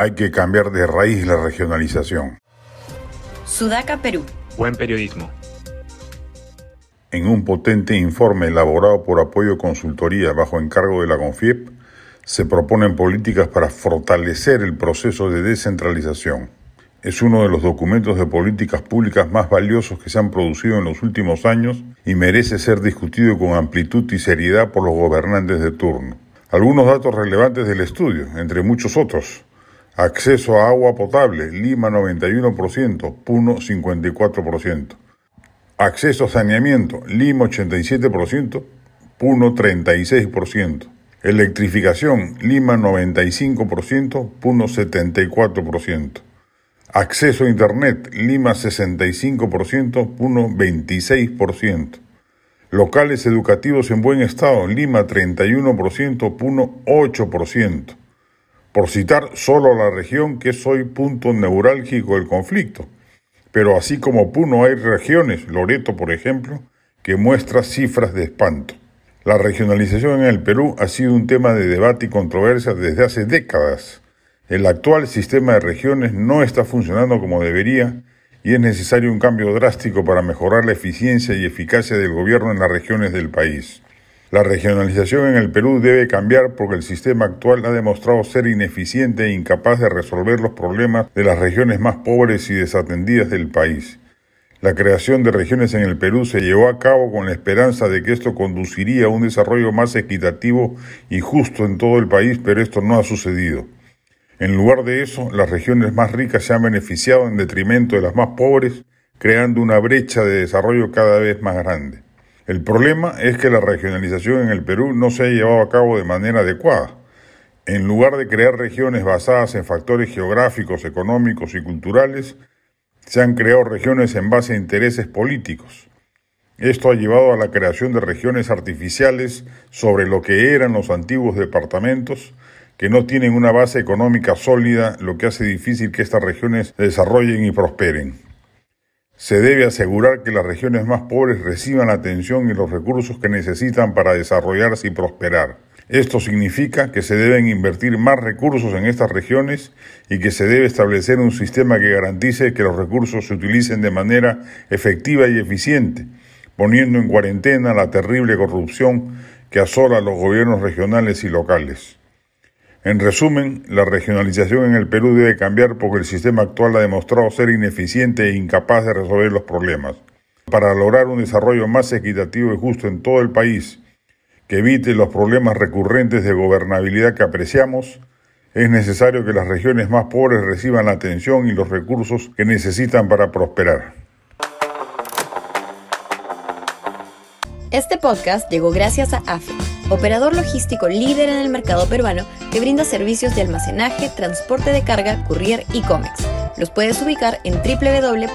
Hay que cambiar de raíz la regionalización. Sudaca, Perú. Buen periodismo. En un potente informe elaborado por Apoyo Consultoría bajo encargo de la CONFIEP, se proponen políticas para fortalecer el proceso de descentralización. Es uno de los documentos de políticas públicas más valiosos que se han producido en los últimos años y merece ser discutido con amplitud y seriedad por los gobernantes de turno. Algunos datos relevantes del estudio, entre muchos otros. Acceso a agua potable, Lima 91%, Puno 54%. Acceso a saneamiento, Lima 87%, Puno 36%. Electrificación, Lima 95%, Puno 74%. Acceso a Internet, Lima 65%, Puno 26%. Locales educativos en buen estado, Lima 31%, Puno 8% por citar solo la región que es hoy punto neurálgico del conflicto. Pero así como Puno hay regiones, Loreto por ejemplo, que muestra cifras de espanto. La regionalización en el Perú ha sido un tema de debate y controversia desde hace décadas. El actual sistema de regiones no está funcionando como debería y es necesario un cambio drástico para mejorar la eficiencia y eficacia del gobierno en las regiones del país. La regionalización en el Perú debe cambiar porque el sistema actual ha demostrado ser ineficiente e incapaz de resolver los problemas de las regiones más pobres y desatendidas del país. La creación de regiones en el Perú se llevó a cabo con la esperanza de que esto conduciría a un desarrollo más equitativo y justo en todo el país, pero esto no ha sucedido. En lugar de eso, las regiones más ricas se han beneficiado en detrimento de las más pobres, creando una brecha de desarrollo cada vez más grande. El problema es que la regionalización en el Perú no se ha llevado a cabo de manera adecuada. En lugar de crear regiones basadas en factores geográficos, económicos y culturales, se han creado regiones en base a intereses políticos. Esto ha llevado a la creación de regiones artificiales sobre lo que eran los antiguos departamentos, que no tienen una base económica sólida, lo que hace difícil que estas regiones se desarrollen y prosperen. Se debe asegurar que las regiones más pobres reciban la atención y los recursos que necesitan para desarrollarse y prosperar. Esto significa que se deben invertir más recursos en estas regiones y que se debe establecer un sistema que garantice que los recursos se utilicen de manera efectiva y eficiente, poniendo en cuarentena la terrible corrupción que asola los gobiernos regionales y locales. En resumen, la regionalización en el Perú debe cambiar porque el sistema actual ha demostrado ser ineficiente e incapaz de resolver los problemas. Para lograr un desarrollo más equitativo y justo en todo el país, que evite los problemas recurrentes de gobernabilidad que apreciamos, es necesario que las regiones más pobres reciban la atención y los recursos que necesitan para prosperar. Este podcast llegó gracias a AFE, operador logístico líder en el mercado peruano que brinda servicios de almacenaje, transporte de carga, courier y cómics. Los puedes ubicar en www.afe.pe.